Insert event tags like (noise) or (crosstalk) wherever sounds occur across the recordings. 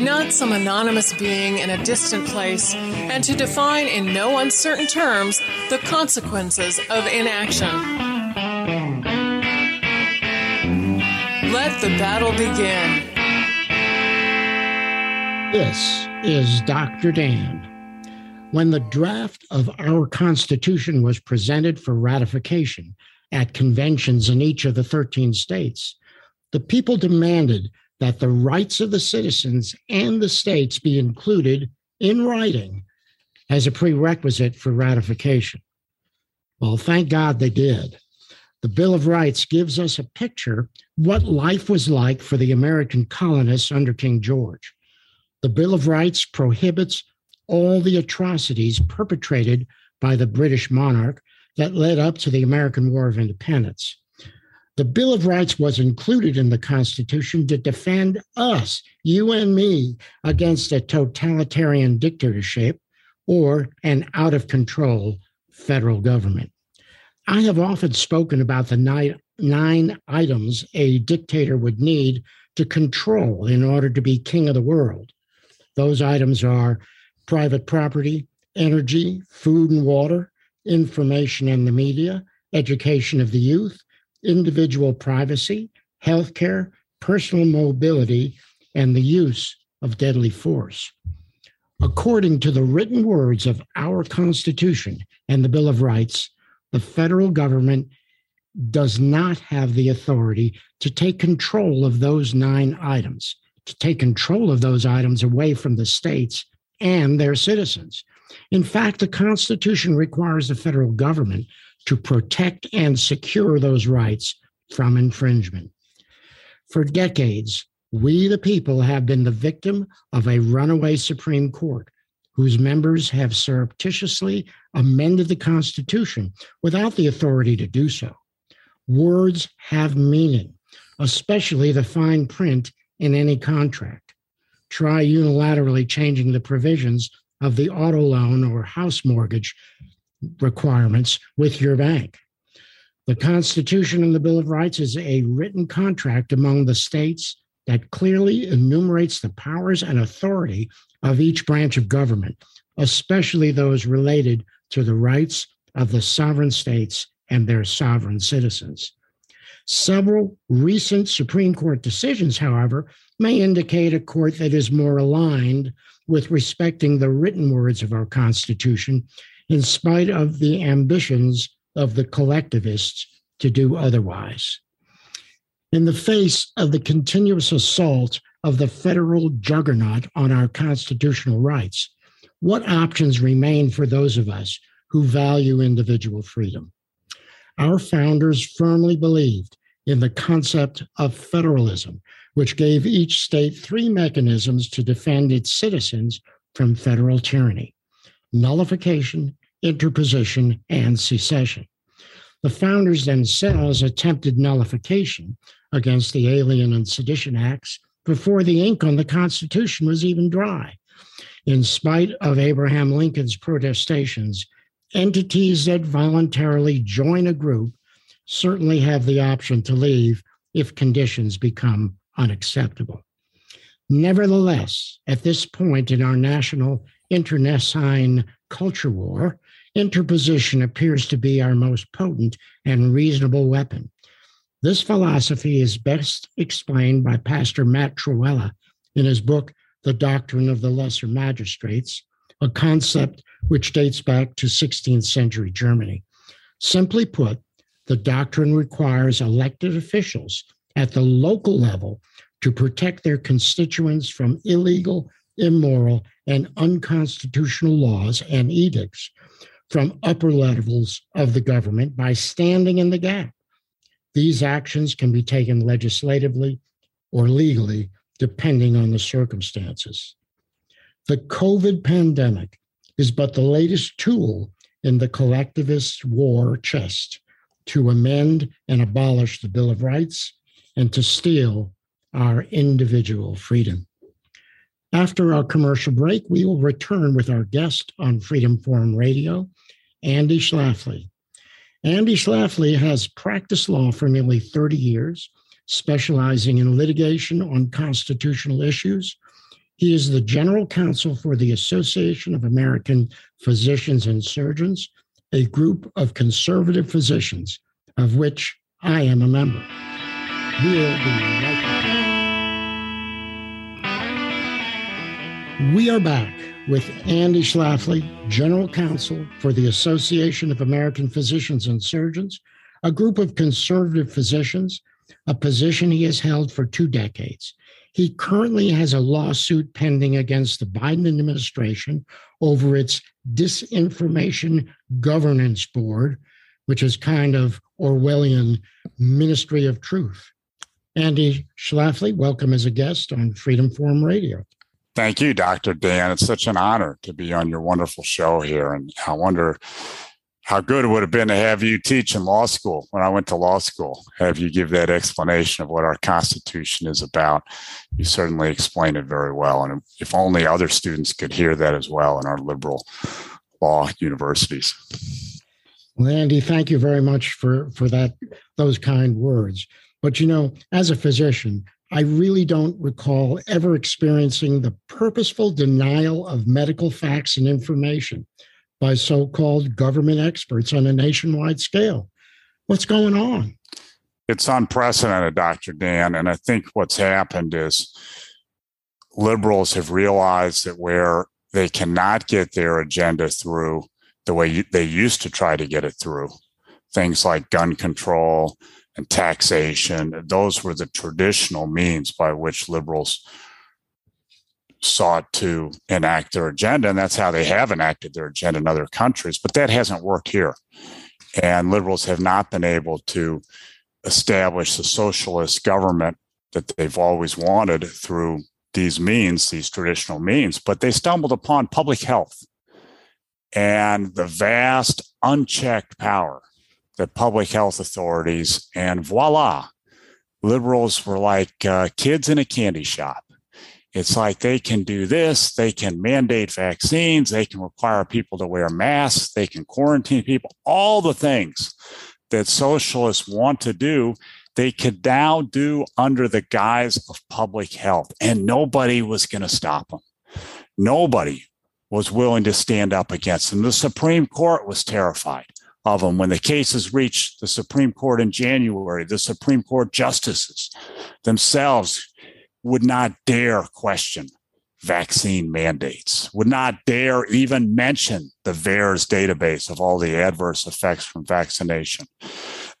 not some anonymous being in a distant place, and to define in no uncertain terms the consequences of inaction. Let the battle begin. This is Dr. Dan. When the draft of our Constitution was presented for ratification at conventions in each of the 13 states, the people demanded that the rights of the citizens and the states be included in writing as a prerequisite for ratification. Well, thank God they did. The Bill of Rights gives us a picture what life was like for the American colonists under King George. The Bill of Rights prohibits all the atrocities perpetrated by the British monarch that led up to the American War of Independence. The Bill of Rights was included in the Constitution to defend us, you and me, against a totalitarian dictatorship or an out of control federal government. I have often spoken about the nine, nine items a dictator would need to control in order to be king of the world. Those items are private property, energy, food and water, information and the media, education of the youth, individual privacy, healthcare, personal mobility, and the use of deadly force. According to the written words of our Constitution and the Bill of Rights, the federal government does not have the authority to take control of those nine items, to take control of those items away from the states and their citizens. In fact, the Constitution requires the federal government to protect and secure those rights from infringement. For decades, we, the people, have been the victim of a runaway Supreme Court whose members have surreptitiously amended the Constitution without the authority to do so. Words have meaning, especially the fine print in any contract. Try unilaterally changing the provisions of the auto loan or house mortgage requirements with your bank. The Constitution and the Bill of Rights is a written contract among the states that clearly enumerates the powers and authority of each branch of government, especially those related to the rights of the sovereign states and their sovereign citizens. Several recent Supreme Court decisions, however, may indicate a court that is more aligned with respecting the written words of our Constitution in spite of the ambitions of the collectivists to do otherwise. In the face of the continuous assault of the federal juggernaut on our constitutional rights, what options remain for those of us who value individual freedom? Our founders firmly believed in the concept of federalism, which gave each state three mechanisms to defend its citizens from federal tyranny nullification, interposition, and secession. The founders themselves attempted nullification against the Alien and Sedition Acts before the ink on the Constitution was even dry. In spite of Abraham Lincoln's protestations, entities that voluntarily join a group certainly have the option to leave if conditions become unacceptable. Nevertheless, at this point in our national internecine culture war, interposition appears to be our most potent and reasonable weapon. This philosophy is best explained by Pastor Matt Trewhella in his book, The Doctrine of the Lesser Magistrates, a concept which dates back to 16th century Germany. Simply put, the doctrine requires elected officials at the local level to protect their constituents from illegal, immoral, and unconstitutional laws and edicts from upper levels of the government by standing in the gap. These actions can be taken legislatively or legally, depending on the circumstances. The COVID pandemic is but the latest tool in the collectivist war chest to amend and abolish the Bill of Rights and to steal our individual freedom. After our commercial break, we will return with our guest on Freedom Forum Radio, Andy Schlafly. Andy Schlafly has practiced law for nearly 30 years, specializing in litigation on constitutional issues. He is the general counsel for the Association of American Physicians and Surgeons, a group of conservative physicians, of which I am a member. We'll be right back. We are back with Andy Schlafly, General Counsel for the Association of American Physicians and Surgeons, a group of conservative physicians, a position he has held for two decades. He currently has a lawsuit pending against the Biden administration over its Disinformation Governance Board, which is kind of Orwellian Ministry of Truth. Andy Schlafly, welcome as a guest on Freedom Forum Radio. Thank you, Dr. Dan. It's such an honor to be on your wonderful show here. And I wonder how good it would have been to have you teach in law school when I went to law school, have you give that explanation of what our Constitution is about. You certainly explained it very well. And if only other students could hear that as well in our liberal law universities. Well, Andy, thank you very much for, for that those kind words. But you know, as a physician, I really don't recall ever experiencing the purposeful denial of medical facts and information by so called government experts on a nationwide scale. What's going on? It's unprecedented, Dr. Dan. And I think what's happened is liberals have realized that where they cannot get their agenda through the way they used to try to get it through, things like gun control, and taxation. Those were the traditional means by which liberals sought to enact their agenda. And that's how they have enacted their agenda in other countries. But that hasn't worked here. And liberals have not been able to establish the socialist government that they've always wanted through these means, these traditional means. But they stumbled upon public health and the vast unchecked power the public health authorities, and voila, liberals were like uh, kids in a candy shop. It's like they can do this, they can mandate vaccines, they can require people to wear masks, they can quarantine people, all the things that socialists want to do, they could now do under the guise of public health. And nobody was going to stop them. Nobody was willing to stand up against them. The Supreme Court was terrified of them. When the cases reached the Supreme Court in January, the Supreme Court justices themselves would not dare question vaccine mandates, would not dare even mention the VAERS database of all the adverse effects from vaccination,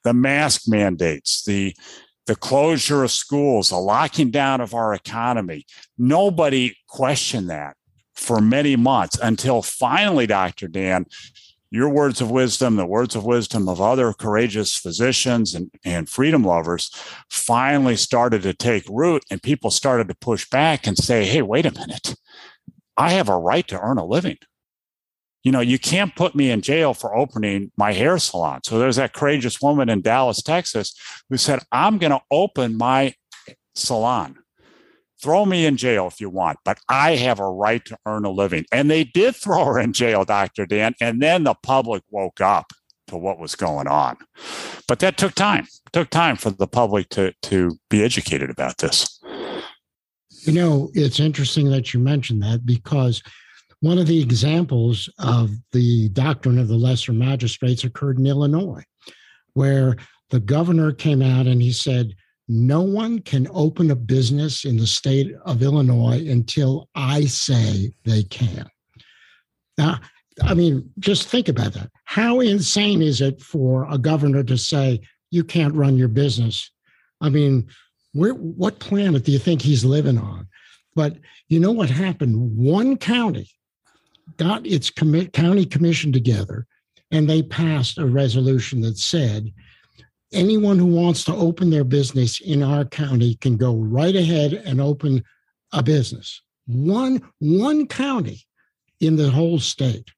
the mask mandates, the the closure of schools, the locking down of our economy. Nobody questioned that for many months until finally, Dr. Dan, your words of wisdom, the words of wisdom of other courageous physicians and, and freedom lovers finally started to take root and people started to push back and say, hey, wait a minute. I have a right to earn a living. You know, you can't put me in jail for opening my hair salon. So there's that courageous woman in Dallas, Texas, who said, I'm going to open my salon. Throw me in jail if you want, but I have a right to earn a living. And they did (laughs) throw her in jail, Dr. Dan. And then the public woke up to what was going on. But that took time. It took time for the public to, to be educated about this. You know, it's interesting that you mentioned that because one of the examples of the doctrine of the lesser magistrates occurred in Illinois, where the governor came out and he said, no one can open a business in the state of Illinois until I say they can. Now, I mean, just think about that. How insane is it for a governor to say, you can't run your business? I mean, Where, what planet do you think he's living on? But you know what happened? One county got its county commission together and they passed a resolution that said anyone who wants to open their business in our county can go right ahead and open a business. One, one county in the whole state.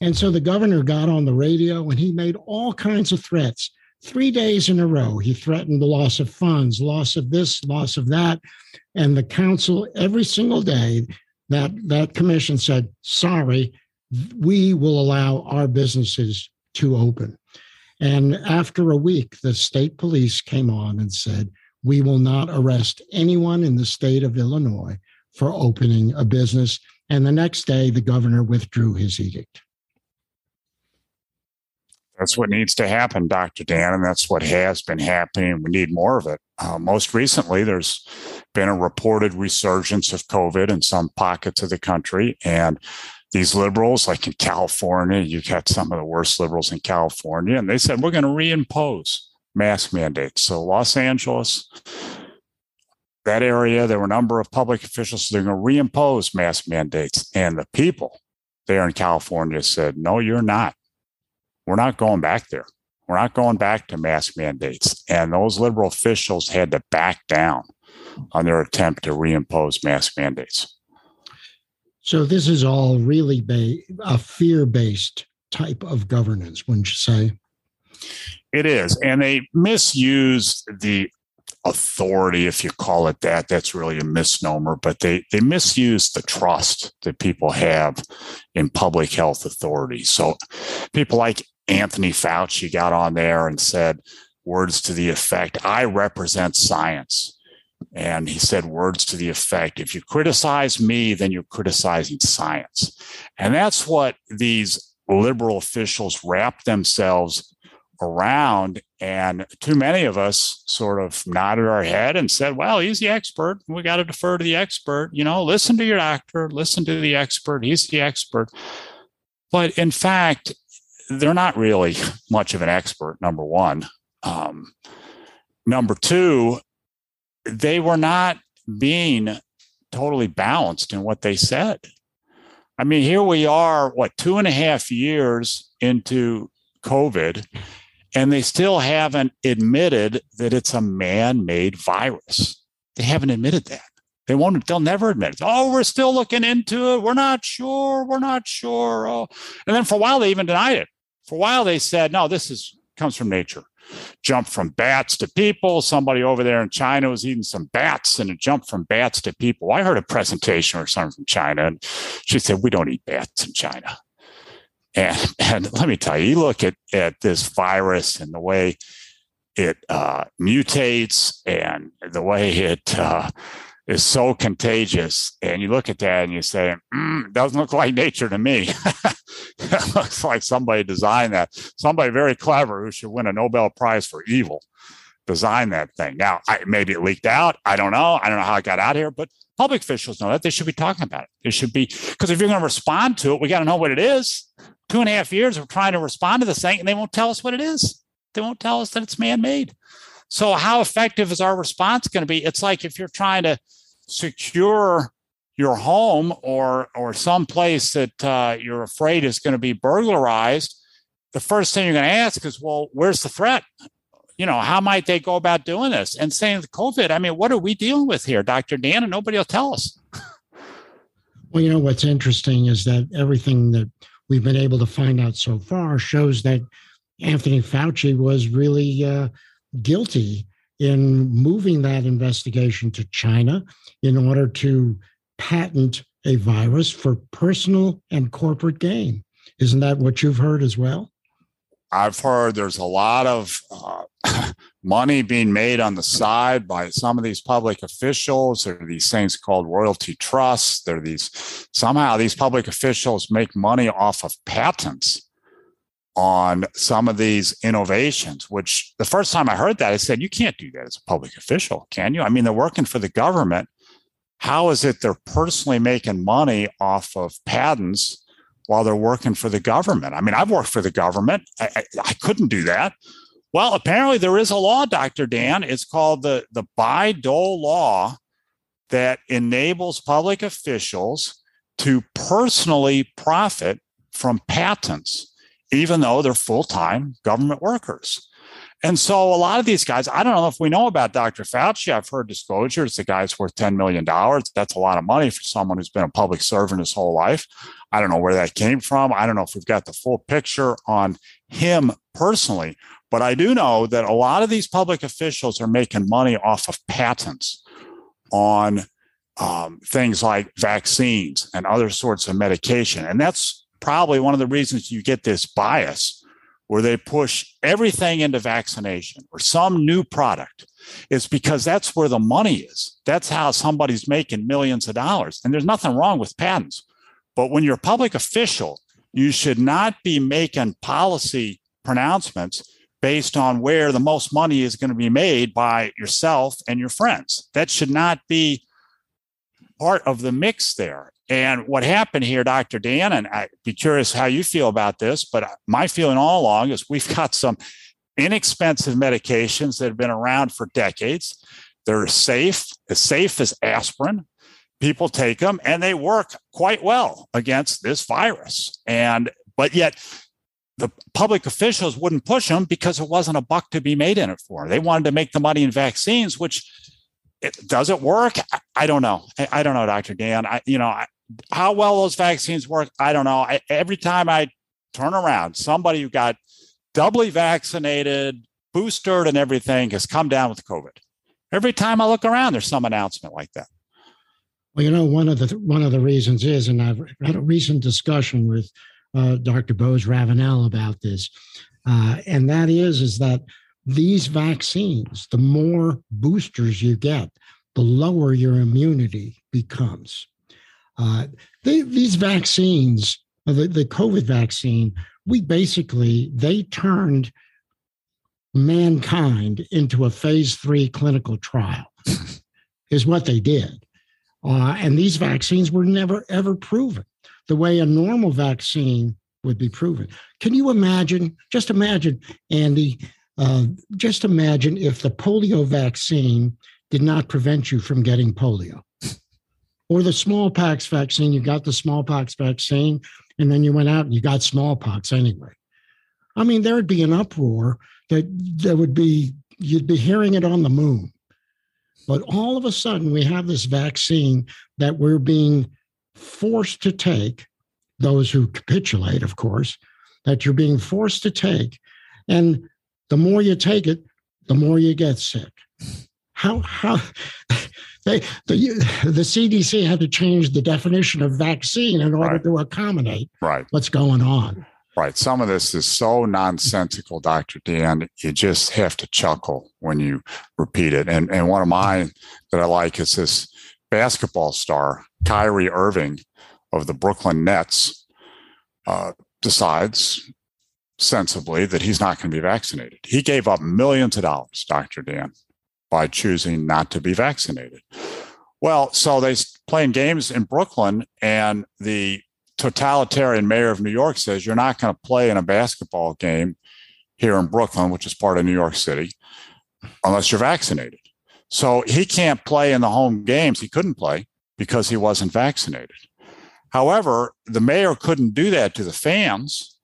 And so the governor got on the radio and he made all kinds of threats. Three days in a row, he threatened the loss of funds, loss of this, loss of that. And the council, every single day, that, that commission said, sorry, we will allow our businesses to open. And after a week, the state police came on and said, we will not arrest anyone in the state of Illinois for opening a business. And the next day, the governor withdrew his edict. That's what needs to happen, Dr. Dan, and that's what has been happening. We need more of it. Uh, most recently, there's been a reported resurgence of COVID in some pockets of the country. And these liberals, like in California, you've got some of the worst liberals in California, and they said, we're going to reimpose mask mandates. So, Los Angeles, that area, there were a number of public officials, so they're going to reimpose mask mandates. And the people there in California said, no, you're not we're not going back there. We're not going back to mask mandates. And those liberal officials had to back down on their attempt to reimpose mask mandates. So this is all really ba- a fear-based type of governance, wouldn't you say? It is, and they misuse the authority, if you call it that. That's really a misnomer, but they they misuse the trust that people have in public health authorities. So people like Anthony Fauci got on there and said words to the effect, I represent science. And he said words to the effect, if you criticize me, then you're criticizing science. And that's what these liberal officials wrap themselves around. And too many of us sort of nodded our head and said, well, he's the expert. We got to defer to the expert. You know, listen to your doctor, listen to the expert. He's the expert. But in fact, they're not really much of an expert, number one. Um, number two, they were not being totally balanced in what they said. I mean, here we are, what, two and a half years into COVID, and they still haven't admitted that it's a man made virus. They haven't admitted that. They won't, they'll never admit it. Oh, we're still looking into it. We're not sure. We're not sure. Oh. And then for a while, they even denied it. For a while, they said, no, this is comes from nature. Jump from bats to people. Somebody over there in China was eating some bats and it jumped from bats to people. I heard a presentation or something from China, and she said, We don't eat bats in China. And, (laughs) and let me tell you, you look at, at this virus and the way it uh, mutates and the way it uh, is so contagious. And you look at that and you say, mm, doesn't look like nature to me. (laughs) (laughs) looks like somebody designed that. Somebody very clever who should win a Nobel Prize for evil designed that thing. Now, I, maybe it leaked out. I don't know. I don't know how it got out here, but public officials know that. They should be talking about it. It should be, because if you're going to respond to it, we got to know what it is. Two and a half years of trying to respond to this thing, and they won't tell us what it is. They won't tell us that it's man made. So, how effective is our response going to be? It's like if you're trying to secure your home or or some place that uh, you're afraid is going to be burglarized, the first thing you're going to ask is, well, where's the threat? You know, how might they go about doing this? And saying the COVID, I mean, what are we dealing with here, Dr. Dan? And nobody will tell us. Well, you know, what's interesting is that everything that we've been able to find out so far shows that Anthony Fauci was really uh, guilty in moving that investigation to China in order to patent a virus for personal and corporate gain. Isn't that what you've heard as well? I've heard there's a lot of uh, (laughs) money being made on the side by some of these public officials. There are these things called royalty trusts. There are these somehow these public officials make money off of patents on some of these innovations, which the first time I heard that, I said, you can't do that as a public official, can you? I mean, they're working for the government. How is it they're personally making money off of patents while they're working for the government? I mean, I've worked for the government. I, I, I couldn't do that. Well, apparently there is a law, Dr. Dan. It's called the, the Bayh-Dole law that enables public officials to personally profit from patents, even though they're full time government workers. And so a lot of these guys, I don't know if we know about Dr. Fauci. I've heard disclosures. The guy's worth $10 million. That's a lot of money for someone who's been a public servant his whole life. I don't know where that came from. I don't know if we've got the full picture on him personally, but I do know that a lot of these public officials are making money off of patents on um, things like vaccines and other sorts of medication. And that's probably one of the reasons you get this bias where they push everything into vaccination or some new product is because that's where the money is. That's how somebody's making millions of dollars. And there's nothing wrong with patents. But when you're a public official, you should not be making policy pronouncements based on where the most money is going to be made by yourself and your friends. That should not be part of the mix there. And what happened here, Dr. Dan, and I'd be curious how you feel about this, but my feeling all along is we've got some inexpensive medications that have been around for decades. They're safe, as safe as aspirin. People take them and they work quite well against this virus. And but yet the public officials wouldn't push them because it wasn't a buck to be made in it for. Them. They wanted to make the money in vaccines, which it, does it work? I, I don't know. I, I, don't know, Dr. Dan. I, you know, I, how well those vaccines work, I don't know. I, every time I turn around, somebody who got doubly vaccinated, boosted, and everything has come down with COVID. Every time I look around, there's some announcement like that. Well, you know, one of the one of the reasons is, and I've had a recent discussion with uh, Dr. Bose Ravenel about this, uh, and that is is that these vaccines, the more boosters you get, the lower your immunity becomes. Uh, they, these vaccines, uh, the, the COVID vaccine, we basically, they turned mankind into a phase three clinical trial, (laughs) is what they did. Uh, and these vaccines were never, ever proven the way a normal vaccine would be proven. Can you imagine? Just imagine, Andy, uh, just imagine if the polio vaccine did not prevent you from getting polio or the smallpox vaccine. You got the smallpox vaccine, and then you went out and you got smallpox anyway. I mean, there would be an uproar that there would be, you'd be hearing it on the moon. But all of a sudden, we have this vaccine that we're being forced to take, those who capitulate, of course, that you're being forced to take. And the more you take it, the more you get sick. How, how, (laughs) they, the, the CDC had to change the definition of vaccine in order right. to accommodate right. what's going on. Right. Some of this is so nonsensical, Dr. Dan. You just have to chuckle when you repeat it. And and one of mine that I like is this basketball star, Kyrie Irving of the Brooklyn Nets, uh, decides sensibly that he's not going to be vaccinated. He gave up millions of dollars, Dr. Dan, by choosing not to be vaccinated. Well, so they playing games in Brooklyn, and the totalitarian mayor of New York says you're not going to play in a basketball game here in Brooklyn, which is part of New York City, unless you're vaccinated. So he can't play in the home games. He couldn't play because he wasn't vaccinated. However, the mayor couldn't do that to the fans.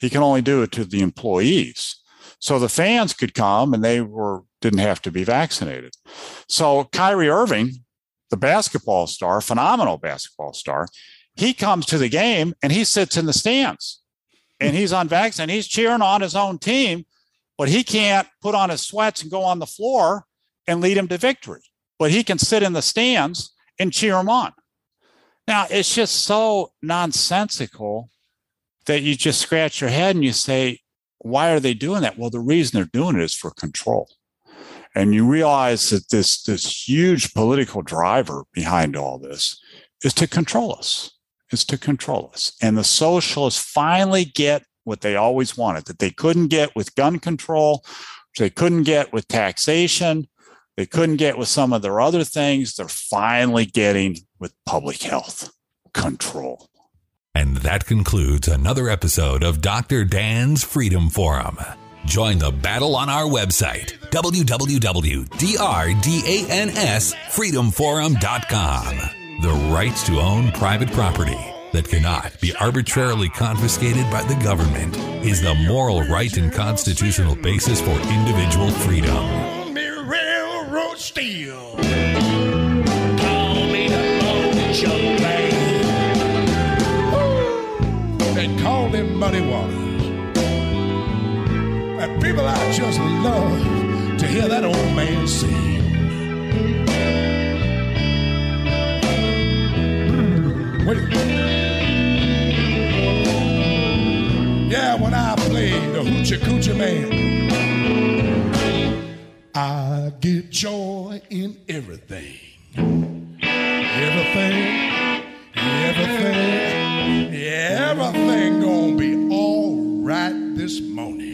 He can only do it to the employees. So the fans could come and they were didn't have to be vaccinated. So Kyrie Irving, the basketball star, phenomenal basketball star, he comes to the game and he sits in the stands and he's unvaccinated. He's cheering on his own team, but he can't put on his sweats and go on the floor and lead him to victory. But he can sit in the stands and cheer him on. Now, it's just so nonsensical that you just scratch your head and you say, why are they doing that? Well, the reason they're doing it is for control and you realize that this this huge political driver behind all this is to control us is to control us. And the socialists finally get what they always wanted that they couldn't get with gun control they couldn't get with taxation they couldn't get with some of their other things. They're finally getting with public health control. And that concludes another episode of dr dan's freedom forum Join the battle on our website, www.drdansfreedomforum.com. The right to own private property that cannot be arbitrarily confiscated by the government is the moral right and constitutional basis for individual freedom. Railroad steel. Call me the mojo man. And call them muddy waters. And people, I just love to hear that old man sing. Hmm, wait. Yeah, when I play the Hoochie Coochie Man, I get joy in everything. Everything, everything, everything gonna be all right this morning.